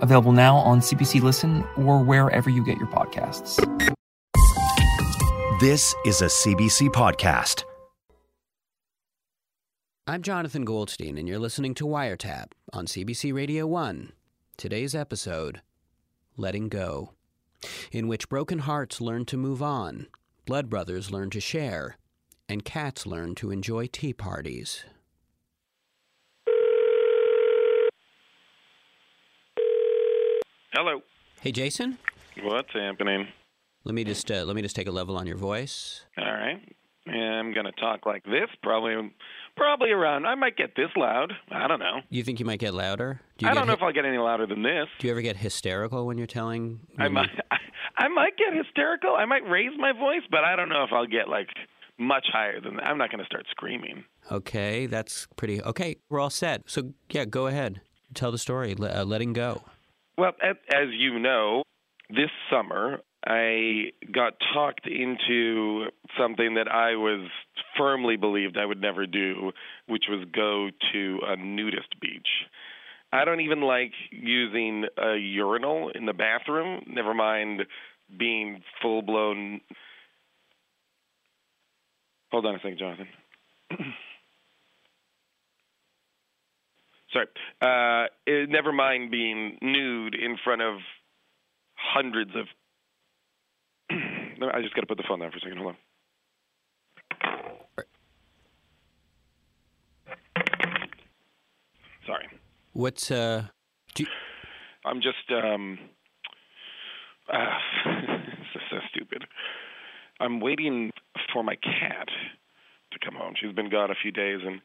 available now on CBC Listen or wherever you get your podcasts. This is a CBC podcast. I'm Jonathan Goldstein, and you're listening to Wiretap on CBC Radio 1. Today's episode Letting Go, in which broken hearts learn to move on, blood brothers learn to share, and cats learn to enjoy tea parties. Hello. Hey, Jason. What's happening? Let me just uh, let me just take a level on your voice. All right. I'm gonna talk like this, probably, probably around. I might get this loud. I don't know. You think you might get louder? Do you I don't know hy- if I'll get any louder than this. Do you ever get hysterical when you're telling? I when you- might, I, might get hysterical. I might raise my voice, but I don't know if I'll get like much higher than that. I'm not gonna start screaming. Okay, that's pretty. Okay, we're all set. So yeah, go ahead. Tell the story. Uh, letting go. Well, as you know, this summer I got talked into something that I was firmly believed I would never do, which was go to a nudist beach. I don't even like using a urinal in the bathroom, never mind being full blown. Hold on a second, Jonathan. Sorry. Uh, eh, never mind being nude in front of hundreds of. I just got to put the phone down for a second. Hold on. Sorry. What's uh? Do you, I'm just um uh, this is so stupid. I'm waiting for my cat to come home. She's been gone a few days and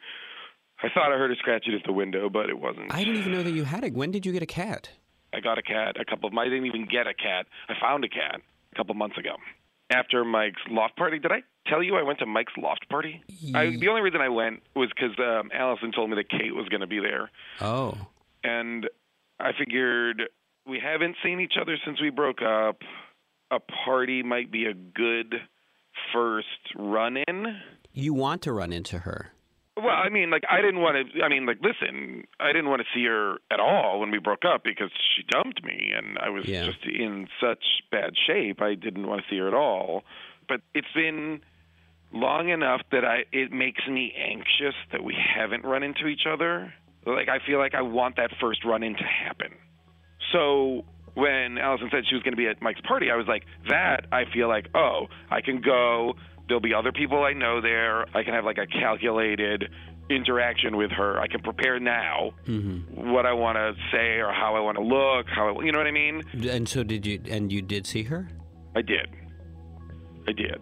I thought I heard her scratching at the window, but it wasn't. I didn't even know that you had a. When did you get a cat? I got a cat a couple of I didn't even get a cat. I found a cat a couple months ago. After Mike's loft party, did I tell you I went to Mike's loft party? I, the only reason I went was because um, Allison told me that Kate was going to be there, Oh, and I figured we haven't seen each other since we broke up. A party might be a good first run in. you want to run into her? Well, I mean, like I didn't want to. I mean, like listen, I didn't want to see her at all when we broke up because she dumped me, and I was Yeah. just in such bad shape. I didn't want to see her at all. But it's been long enough that I it makes me anxious that we haven't run into each other. Like I feel like I want that first run in to happen. So when Allison said she was going to be at Mike's party, I was like, that I feel like, oh, I can go. There'll be other people I know there. I can have like a calculated interaction with her. I can prepare now Mm-hmm. what I want to say or how I want to look. How I, you know what I mean? And so did you? And you did see her? I did. I did.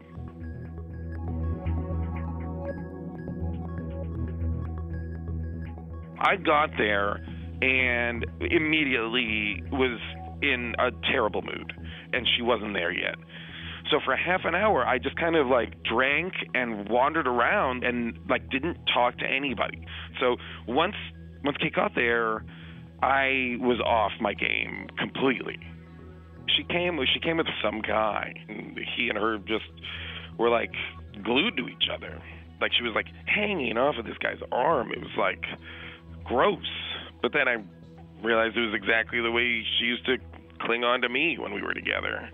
I got there and immediately was in a terrible mood, and she wasn't there yet. So for half an hour, I just kind of like drank and wandered around and like didn't talk to anybody. So once once Kate got there, I was off my game completely. She came she came with some guy and he and her just were like glued to each other. Like she was like hanging off of this guy's arm. It was like gross. But then i realized it was exactly the way she used to cling on to me when we were together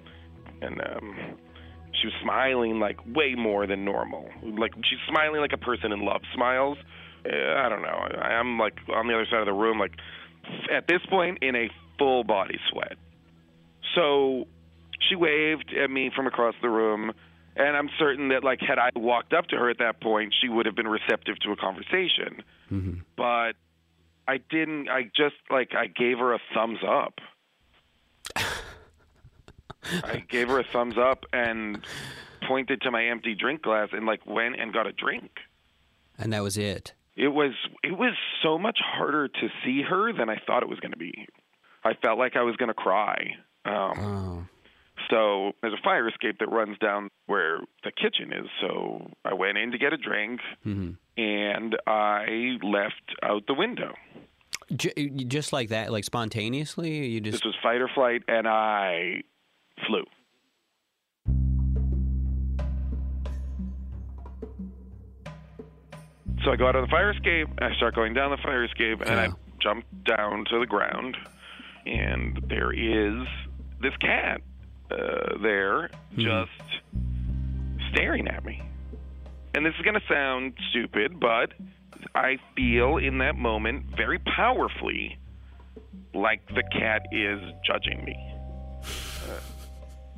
and um she was smiling like way more than normal like she's smiling like a person in love smiles uh, i don't know I, i'm like on the other side of the room like at this point in a full body sweat so she waved at me from across the room, and I'm certain that like had I walked up to her at that point, she would have been receptive to a conversation. Mm-hmm. But I didn't. I just like I gave her a thumbs up. I gave her a thumbs up and pointed to my empty drink glass and like went and got a drink. And that was it. It was it was so much harder to see her than I thought it was going to be. I felt like I was going to cry. Um, Oh. So there's a fire escape that runs down where the kitchen is. So I went in to get a drink hmm and I left out the window. J- just like that, like spontaneously. You just This was fight or flight, and I flew. So I go out of the fire escape. I start going down the fire escape, and Yeah. I jump down to the ground. And there is this cat uh, there, just staring at me. And this is going to sound stupid, but I feel in that moment very powerfully like the cat is judging me.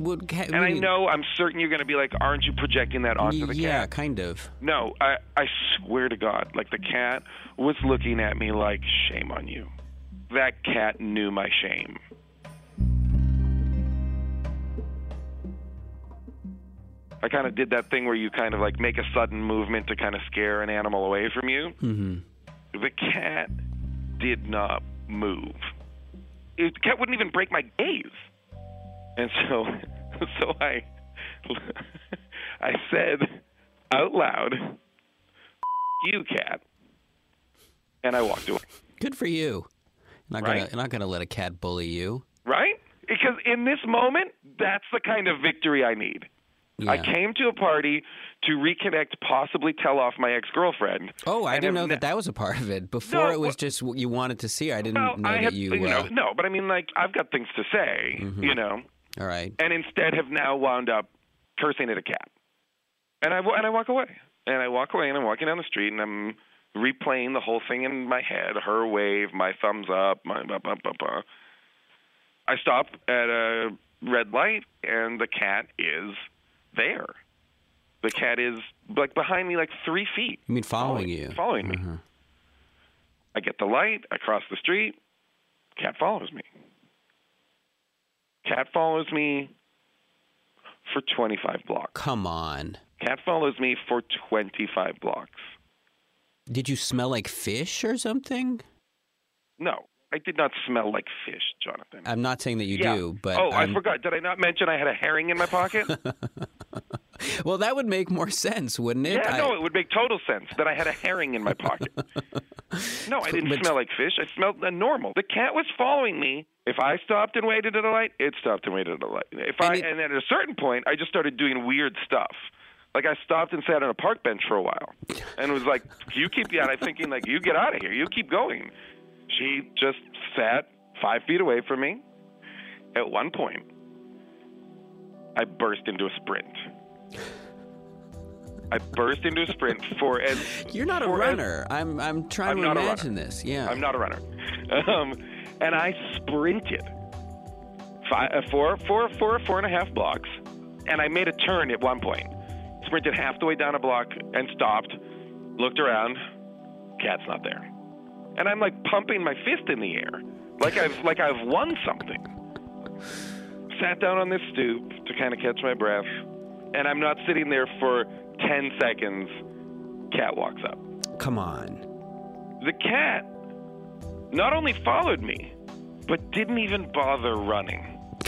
would. Ca- And I know, I'm certain you're going to be like, aren't you projecting that onto the yeah, cat? Yeah, kind of. No, I, I swear to God, like the cat was looking at me like, shame on you. That cat knew my shame. I kind of did that thing where you kind of like make a sudden movement to kind of scare an animal away from you. hmm The cat did not move. It, the cat wouldn't even break my gaze. And so, so I, I said out loud, "You cat," and I walked away. Good for you. Not Right? gonna, you're not gonna let a cat bully you. Right? Because in this moment, that's the kind of victory I need. Yeah. I came to a party to reconnect, possibly tell off my ex-girlfriend. Oh, I didn't know ne- that that was a part of it. Before No, it was just what you wanted to see. her. I didn't Well, know I that have, you. know, uh, no, but I mean, like, I've got things to say, Mm-hmm. you know. All right. and instead have now wound up cursing at a cat. And I and I walk away, and I walk away, and I'm walking down the street, and I'm replaying the whole thing in my head: her wave, my thumbs up, my blah blah blah blah. I stop at a red light, and the cat is there. The cat is like behind me, like three feet. I mean following you? Following me. Mhm. I get the light. I cross the street. Cat follows me. Cat follows me for 25 blocks. Come on. Cat follows me for 25 blocks. Did you smell like fish or something? No, I did not smell like fish, Jonathan. I'm not saying that you yeah. do, but oh, i I'm- forgot. Did I not mention I had a herring in my pocket? Well, that would make more sense, wouldn't it? yeah, I- no, it would make total sense that I had a herring in my pocket. no, I didn't But- smell like fish. I smelled normal. The cat was following me. If I stopped and waited at a light, it stopped and waited at a light. If I And it- and at a certain point, I just started doing weird stuff. Like I stopped and sat on a park bench for a while, and was like, "You keep." Yeah, and I'm thinking like, "You get out of here. You keep going." She just sat five feet away from me. At one point, I burst into a sprint. I burst into a sprint for as You're not a for as- runner. I'm I'm trying I'm to imagine this. Yeah. I'm not a runner. Um, and I sprinted five, uh, four, four, four, four and a half blocks, and I made a turn at one point. Sprinted half the way down a block and stopped, looked around, cat's not there. And I'm like pumping my fist in the air, like I've like I've won something. Sat down on this stoop to kind of catch my breath, and I'm not sitting there for ten seconds. Cat walks up. Come on. The cat not only followed me, but didn't even bother running.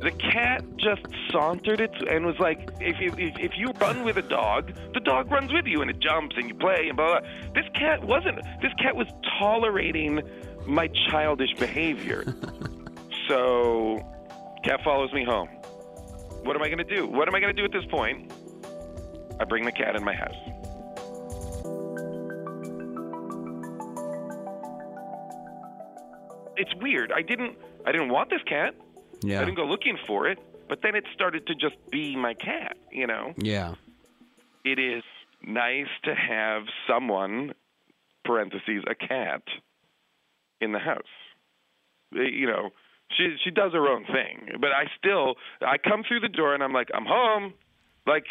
the cat just sauntered it and was like, if you, if, if you run with a dog, the dog runs with you and it jumps and you play and blah, blah. This cat wasn't. This cat was tolerating my childish behavior. so, cat follows me home. What am I going to do? What am I going to do at this point? I bring the cat in my house. it's weird. I didn't I didn't want this cat. Yeah. I didn't go looking for it, but then it started to just be my cat, you know. Yeah. It is nice to have someone parentheses a cat in the house. Uh, You know, she she does her own thing, but I still I come through the door and I'm like, "I'm home." Like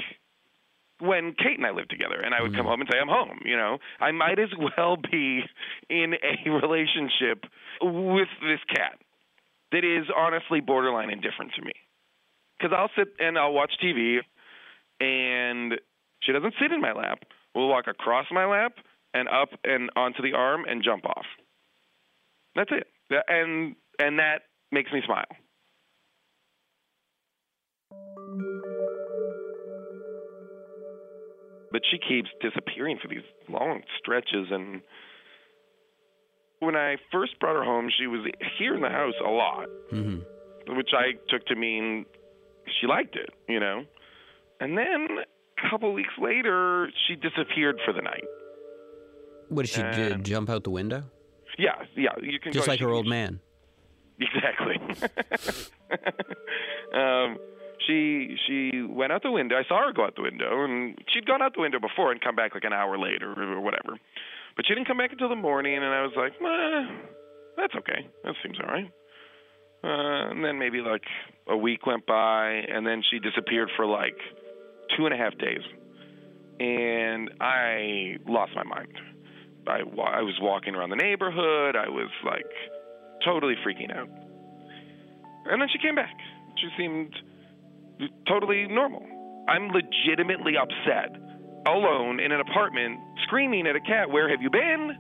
when Kate and I lived together, and I would come mm. home and say, I'm home, you know, I might as well be in a relationship with this cat that is honestly borderline indifferent to me. Because I'll sit and I'll watch TV, and she doesn't sit in my lap. We'll walk across my lap and up and onto the arm and jump off. That's it. And and that makes me smile. But she keeps disappearing for these long stretches. And when I first brought her home, she was here in the house a lot, mm-hmm. which I took to mean she liked it, you know? And then a couple weeks later, she disappeared for the night. What did she and, do? Jump out the window? Yeah, yeah. You can just like her old man. Exactly. um, she she went out the window. I saw her go out the window, and she'd gone out the window before and come back like an hour later or whatever. But she didn't come back until the morning, and I was like, that's okay. That seems all right. Uh, and then maybe like a week went by, and then she disappeared for like two and a half days, and I lost my mind. I, I was walking around the neighborhood. I was like totally freaking out. And then she came back. She seemed totally normal. I'm legitimately upset, alone in an apartment, screaming at a cat, "Where have you been?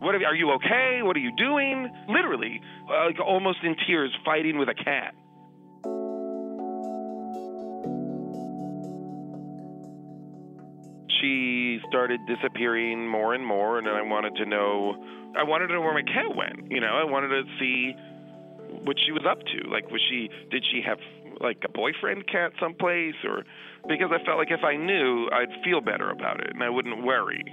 What have, are you okay? What are you doing?" Literally, like almost in tears, fighting with a cat. She started disappearing more and more, and I wanted to know. I wanted to know where my cat went. You know, I wanted to see what she was up to. Like, was she? Did she have like a boyfriend cat someplace, or because I felt like if I knew, I'd feel better about it and I wouldn't worry.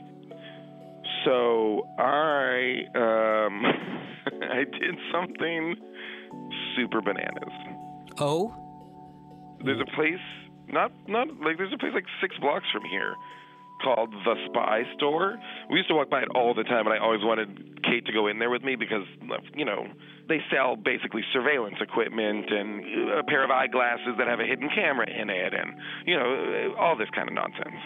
So I um, I did something super bananas. Oh? There's a place, not not like there's a place like six blocks from here, called the Spy Store. We used to walk by it all the time, and I always wanted Kate to go in there with me because you know they sell basically surveillance equipment and a pair of eyeglasses that have a hidden camera in it, and you know all this kind of nonsense.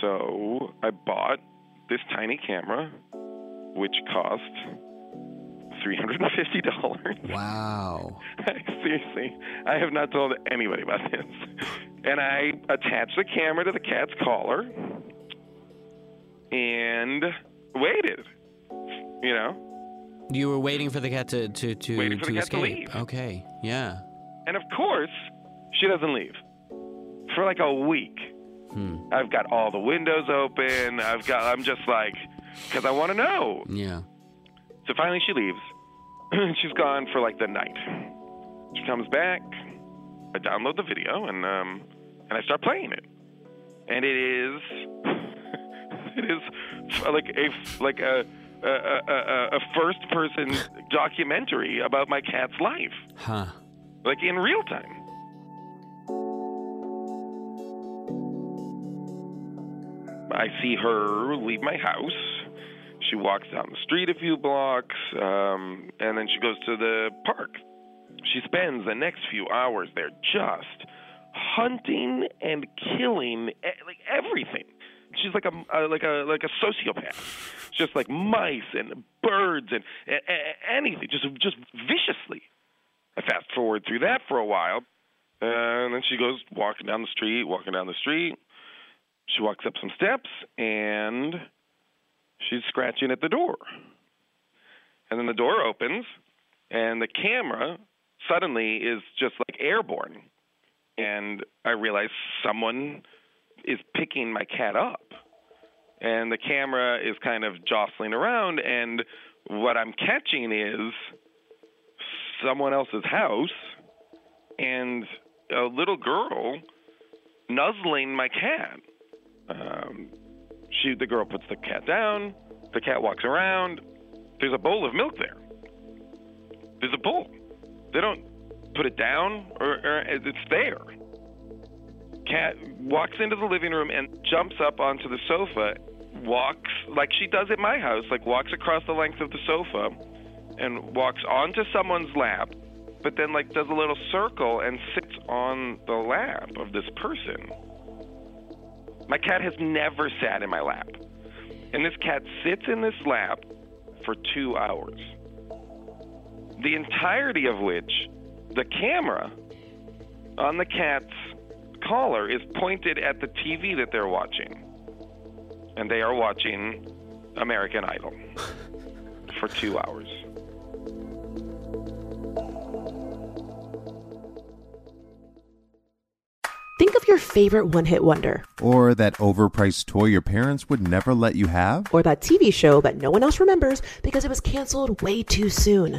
So I bought this tiny camera, which cost three hundred and fifty dollars. Wow. Seriously, I have not told anybody about this. And I attached the camera to the cat's collar and waited. You know? You were waiting for the cat to to to, Waiting for to the cat to escape. leave. Okay. Yeah. And of course, she doesn't leave for like a week. Hmm. I've got all the windows open. I've got, I'm just like, because I want to know. Yeah. So finally she leaves. She's gone for like the night. She comes back. I download the video and um and I start playing it. And it is it is like a like a a, a, a, first person documentary about my cat's life, Huh. like in real time. I see her leave my house. She walks down the street a few blocks, um, and then she goes to the park. She spends the next few hours there just hunting and killing e- like everything. She's like a like a like a sociopath, just like mice and birds and a- a- anything, just just viciously. I fast forward through that for a while, and then she goes walking down the street, walking down the street. She walks up some steps and she's scratching at the door. And then the door opens and the camera suddenly is just like airborne. And I realize someone is picking my cat up. And the camera is kind of jostling around and what I'm catching is someone else's house and a little girl nuzzling my cat. Um, she, the girl puts the cat down. The cat walks around. There's a bowl of milk there. There's a bowl. They don't put it down, or, or it's there. Cat walks into the living room and jumps up onto the sofa, walks like she does at my house, like walks across the length of the sofa, and walks onto someone's lap, but then like does a little circle and sits on the lap of this person. My cat has never sat in my lap. And this cat sits in this lap for two hours. The entirety of which the camera on the cat's collar is pointed at the TV that they're watching. And they are watching American Idol for two hours. Think of your favorite one hit wonder. Or that overpriced toy your parents would never let you have. Or that TV show that no one else remembers because it was canceled way too soon.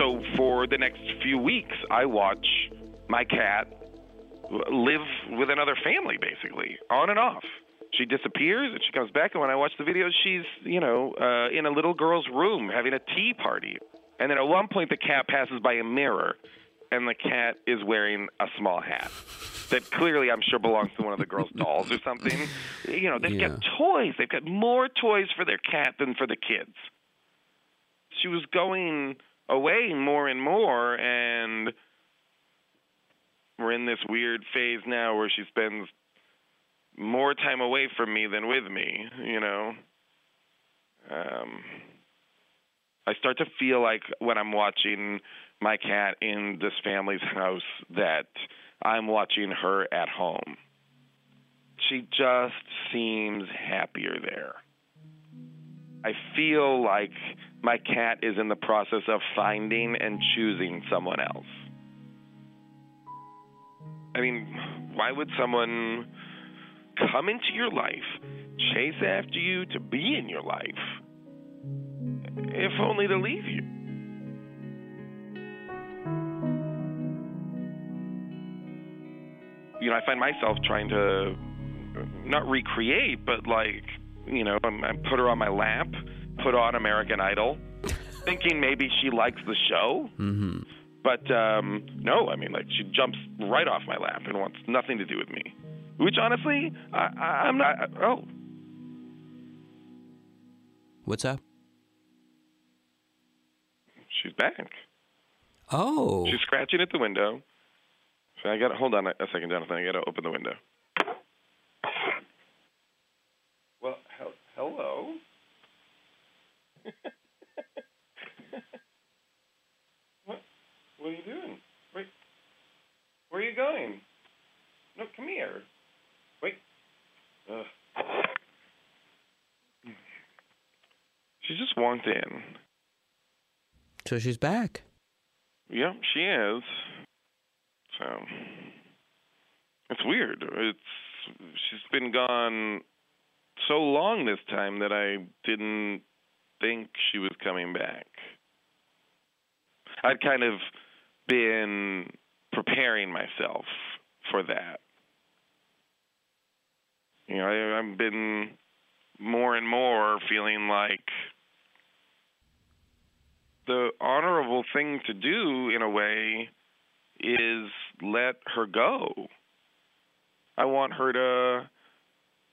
So for the next few weeks, I watch my cat live with another family, basically, on and off. She disappears and she comes back, and when I watch the videos, she's, you know, uh, in a little girl's room having a tea party. And then at one point, the cat passes by a mirror, and the cat is wearing a small hat that clearly I'm sure belongs to one of the girls' dolls or something. You know, they've Yeah. got toys. They've got more toys for their cat than for the kids. She was going away more and more, and we're in this weird phase now where she spends more time away from me than with me, you know. Um, I start to feel like when I'm watching my cat in this family's house that I'm watching her at home. She just seems happier there. I feel like my cat is in the process of finding and choosing someone else. I mean, why would someone come into your life, chase after you to be in your life, if only to leave you? You know, I find myself trying to not recreate, but like, you know, I'm, put her on my lap, put on American Idol, thinking maybe she likes the show. Mm-hmm. But um, no, I mean, like she jumps right off my lap and wants nothing to do with me. Which honestly, I, I, I'm not. Oh, What's up? she's back. Oh. She's scratching at the window. So I got to hold on a, second, Jonathan. I got to open the window. Well, hel- hello. what? What are you doing? Wait. Where are you going? No, come here. Wait. Ugh. She just walked in. So she's back. Yep, she is. So it's weird. It's she's been gone so long this time that I didn't think she was coming back. I'd kind of been preparing myself for that. You know, I, I've been more and more feeling like the honorable thing to do in a way is let her go. I want her to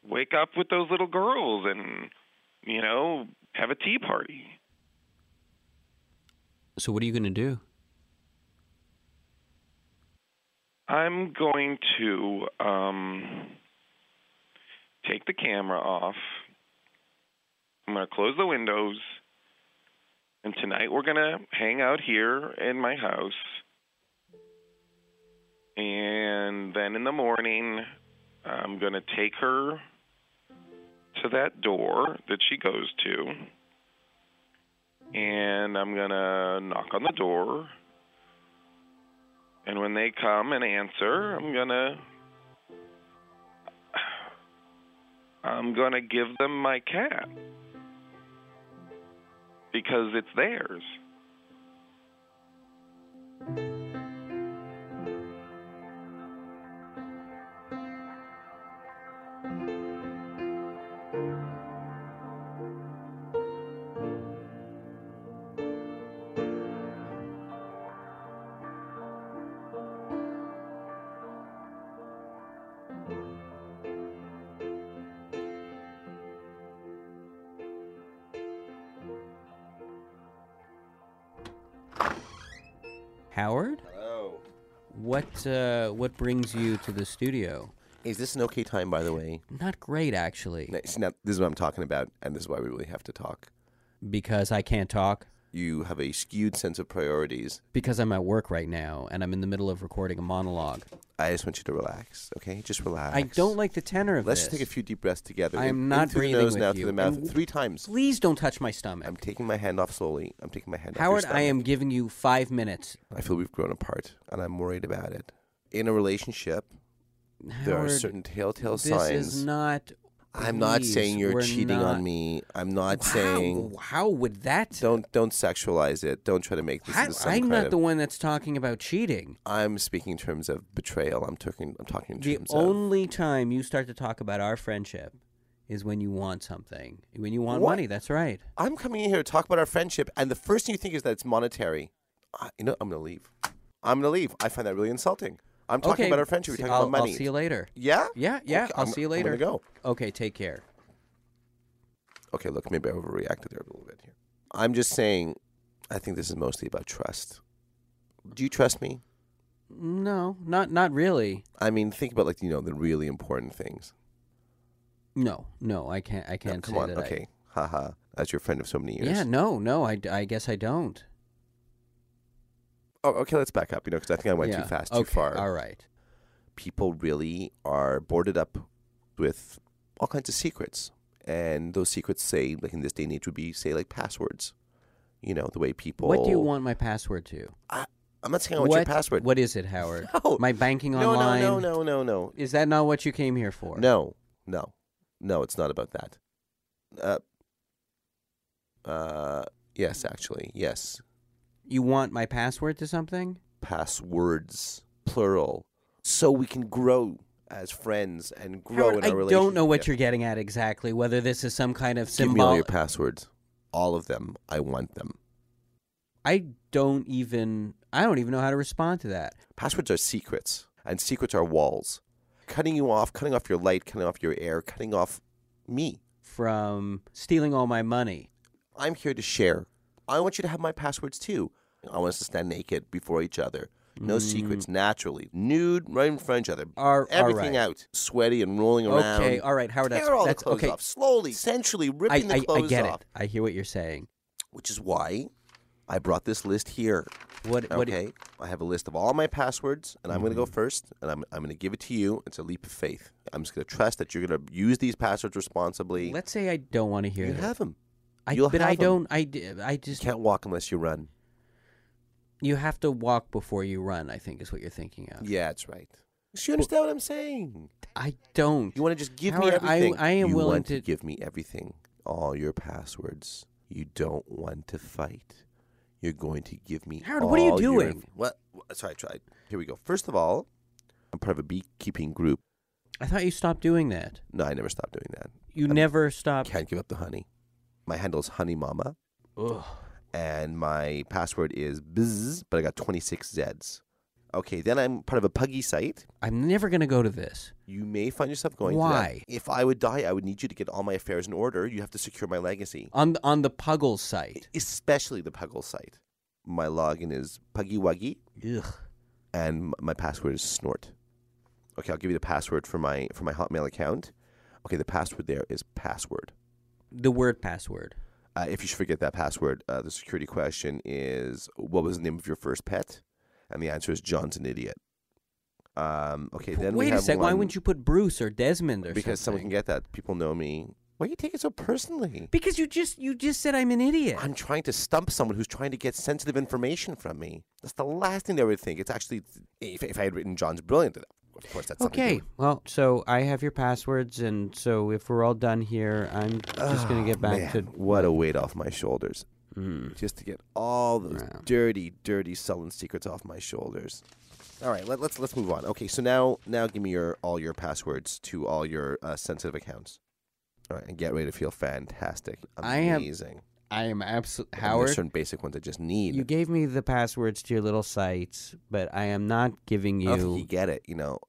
wake up with those little girls and, you know, have a tea party. So what are you going to do? I'm going to um, take the camera off. I'm going to close the windows. And tonight we're going to hang out here in my house. And then in the morning, I'm going to take her to that door that she goes to. And I'm going to knock on the door. And when they come and answer, I'm going to I'm going to give them my cat because it's theirs. Howard? Hello. what uh, what brings you to the studio? Is this an okay time, by the way? Not great, actually, No, see, now, this is what I'm talking about, and this is why we really have to talk. because I can't talk. You have a skewed sense of priorities. Because I'm at work right now and I'm in the middle of recording a monologue. I just want you to relax, okay? Just relax. I don't like the tenor of this. Let's this. just take a few deep breaths together. I am in not through breathing the nose with now you. through the mouth And three times. Please don't touch my stomach. I'm taking my hand off slowly. I'm taking my hand Howard, off your I am giving you five minutes. I feel we've grown apart, and I'm worried about it. In a relationship, there are Howard, certain telltale signs. this signs. is not. I'm not saying you're we're cheating not- on me. I'm not How- saying How would that? don't don't sexualize it. Don't try to make this How- into some I'm kind not of. the one that's talking about cheating. I'm speaking in terms of betrayal. I'm talking. I'm talking in The terms of. only time you start to talk about our friendship is when you want something. When you want What? money, that's right. I'm coming in here to talk about our friendship, and the first thing you think is that it's monetary. I, you know, I'm gonna leave. I'm gonna leave. I find that really insulting. I'm talking okay, about our friendship. We're talking I'll, about money. I'll see you later. Yeah. Yeah, yeah. Okay, I'll I'm- see you I'm later. gonna go. Okay, take care. Okay, look, maybe I overreacted there a little bit here. I'm just saying, I think this is mostly about trust. Do you trust me? No, not not really. I mean, think about like you know the really important things. No, no, I can't. I can't come say on, that. I- okay, haha. As your friend of so many years. yeah, no, no. I, I guess I don't. Oh, okay. Let's back up. You know, because I think I went Yeah, too fast, too far. All right. People really are boarded up with all kinds of secrets, and those secrets say, like in this day and age, would be say like passwords. You know, the way people. What do you want my password to? I'm not saying I want what, your password. What is it, Howard? No. My banking no, online. no, no, no, no, no. Is that not what you came here for? No, no, no. It's not about that. Uh, uh, yes, actually, yes. You want my password to something? Passwords, plural, so we can grow as friends and grow Howard, in our relationship. I relationship. don't know what you're getting at exactly. Whether this is some kind of Give me all symbol. your passwords, all of them. I want them. I don't even. I don't even know how to respond to that. Passwords are secrets, and secrets are walls. Cutting you off, cutting off your light, cutting off your air, cutting off me. From stealing all my money. I'm here to share. I want you to have my passwords too. I want us to stand naked before each other. No secrets, naturally. Nude, right in front of each other. Mm. All Everything right. out. Sweaty and rolling around. Okay, all right, Howard. Tear That's all that's the clothes okay. off. Slowly, sensually I, ripping the I, clothes I get off. it. I hear what you're saying. Which is why I brought this list here. What? What? Okay, I have a list of all my passwords, and I'm going to go Mm-hmm. first, and I'm, I'm going to give it to you. It's a leap of faith. I'm just going to trust that you're going to use these passwords responsibly. Let's say I don't want to hear you that. have them. I, You'll but have I don't. I, You just. can't walk unless you run. You have to walk before you run. I think is what you're thinking of. Yeah, that's right. So you understand what I'm saying? I don't. You want to just give Howard, me everything. I am you willing to to- give me everything, all your passwords. You don't want to fight. You're going to give me. Howard, what are you all your doing? What? Sorry, I tried. Here we go. First of all, I'm part of a beekeeping group. I thought you stopped doing that. No, I never stopped doing that. You I'm- never stopped. Can't give up the honey. My handle is Honey Mama, Ugh. and my password is Bzz, but I got 26 Zs. Okay, then I'm part of a puggy site. I'm never gonna go to this. You may find yourself going. To Why? that. If I would die, I would need you to get all my affairs in order. You have to secure my legacy, On the, on the Puggle site. especially the Puggle site. My login is Puggy Wuggy, Ugh. and m- my password is Snort. Okay, I'll give you the password for my for my Hotmail account. Okay, the password there is password. The word password. Uh, if you should forget that password, uh, the security question is, "What was the name of your first pet?" And the answer is John's an idiot. Um, okay, then we Wait a sec. Why wouldn't you put Bruce or Desmond or something? Because someone something? can get that. People know me. Why are you taking it so personally? Because you just you just said I'm an idiot. I'm trying to stump someone who's trying to get sensitive information from me. That's the last thing they would think. It's actually, if, if I had written John's brilliant, of course that's Okay. Well, so I have your passwords, and so if we're all done here, I'm just gonna get back Man, to what a weight off my shoulders. Mm. Just to get all those Yeah. dirty, dirty sullen secrets off my shoulders. All right, let, let's let's move on. Okay, so now now give me your all your passwords to all your uh, sensitive accounts. All right, and get ready to feel fantastic, I am- amazing. I am absolutely And there's Howard. certain basic ones I just need. You gave me the passwords to your little sites, but I am not giving I don't think you. you get it. You know,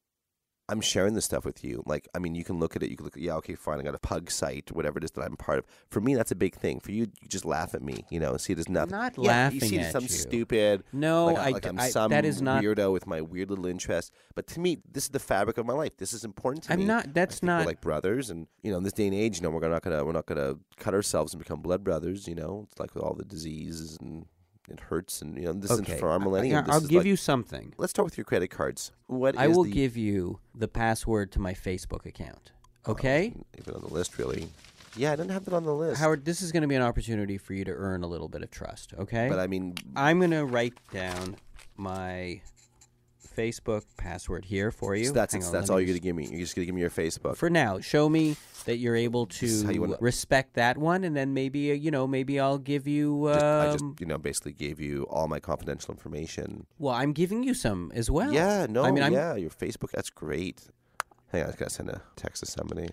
I'm sharing this stuff with you. Like, I mean, you can look at it. You can look at, yeah, okay, fine. I got a pug site, whatever it is that I'm part of. For me, that's a big thing. For you, you just laugh at me, you know, see it as nothing. not yeah, laughing You see it as some stupid. No, like, I like I'm I- some that is not- weirdo with my weird little interest. But to me, this is the fabric of my life. This is important to me. I'm me. not- I that's not- like brothers, and you know, in this day and age, you know, we're not gonna we're not gonna cut ourselves and become blood brothers. You know, it's like with all the diseases and it hurts, and you know, this Okay, is for our millennium. I- this I'll give like- you something. Let's start with your credit cards. What I will the- give you the password to my Facebook account. Oh, okay? Even on the list, really. Yeah, I didn't have that on the list. Howard, this is going to be an opportunity for you to earn a little bit of trust, okay? But I mean, I'm going to write down my Facebook password here for you. so that's Hang that's all you're gonna give me. You're just gonna give me your Facebook. For now, show me that you're able This is how you to wanna- respect that one, and then maybe uh, you know maybe I'll give you. Um, Just- I just you know basically gave you all my confidential information. well, I'm giving you some as well. Yeah, no, I mean, I'm, yeah, your Facebook. That's great. Hang on, I gotta send a text to somebody.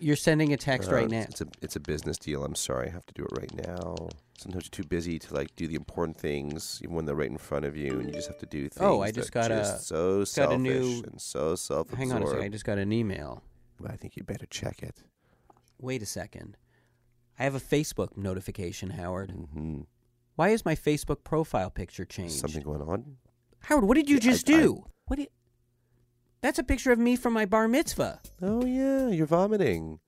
You're sending a text Uh, right now. It's a it's a business deal. I'm sorry, I have to do it right now. Sometimes you're too busy to like do the important things, even when they're right in front of you, and you just have to do things. Oh, I just got a- just so just got a selfish new- and so self-absorbed. Hang on a second. I just got an email. But I think you better check it. Wait a second. I have a Facebook notification, Howard. hmm Why is my Facebook profile picture changed? Something going on? Howard, what did you Yeah, just I- do? What? Did... That's a picture of me from my bar mitzvah. Oh yeah, you're vomiting.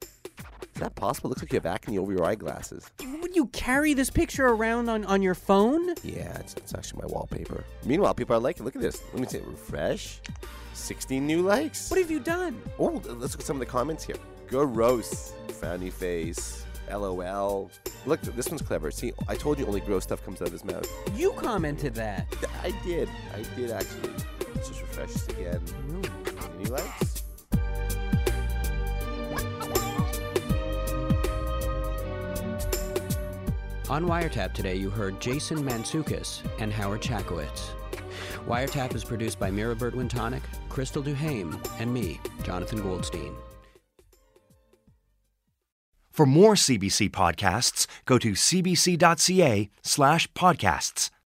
Is that possible? It Looks like you have acne over your eyeglasses. Would you carry this picture around on, on your phone? Yeah, it's, it's actually my wallpaper. Meanwhile, people are liking. Look at this. Let me say refresh. 16 new likes. What have you done? Oh, let's look at some of the comments here. Gross. Frowny face. LOL. Look, this one's clever. See, I told you only gross stuff comes out of his mouth. You commented that. I did. I did actually. Let's just refresh this again. Likes? On Wiretap today, you heard Jason Mansukis and Howard Chackowicz. Wiretap is produced by Mira Burt-Wintonick, Crystal Duhame, and me, Jonathan Goldstein. For more CBC podcasts, go to cbc.ca slash podcasts.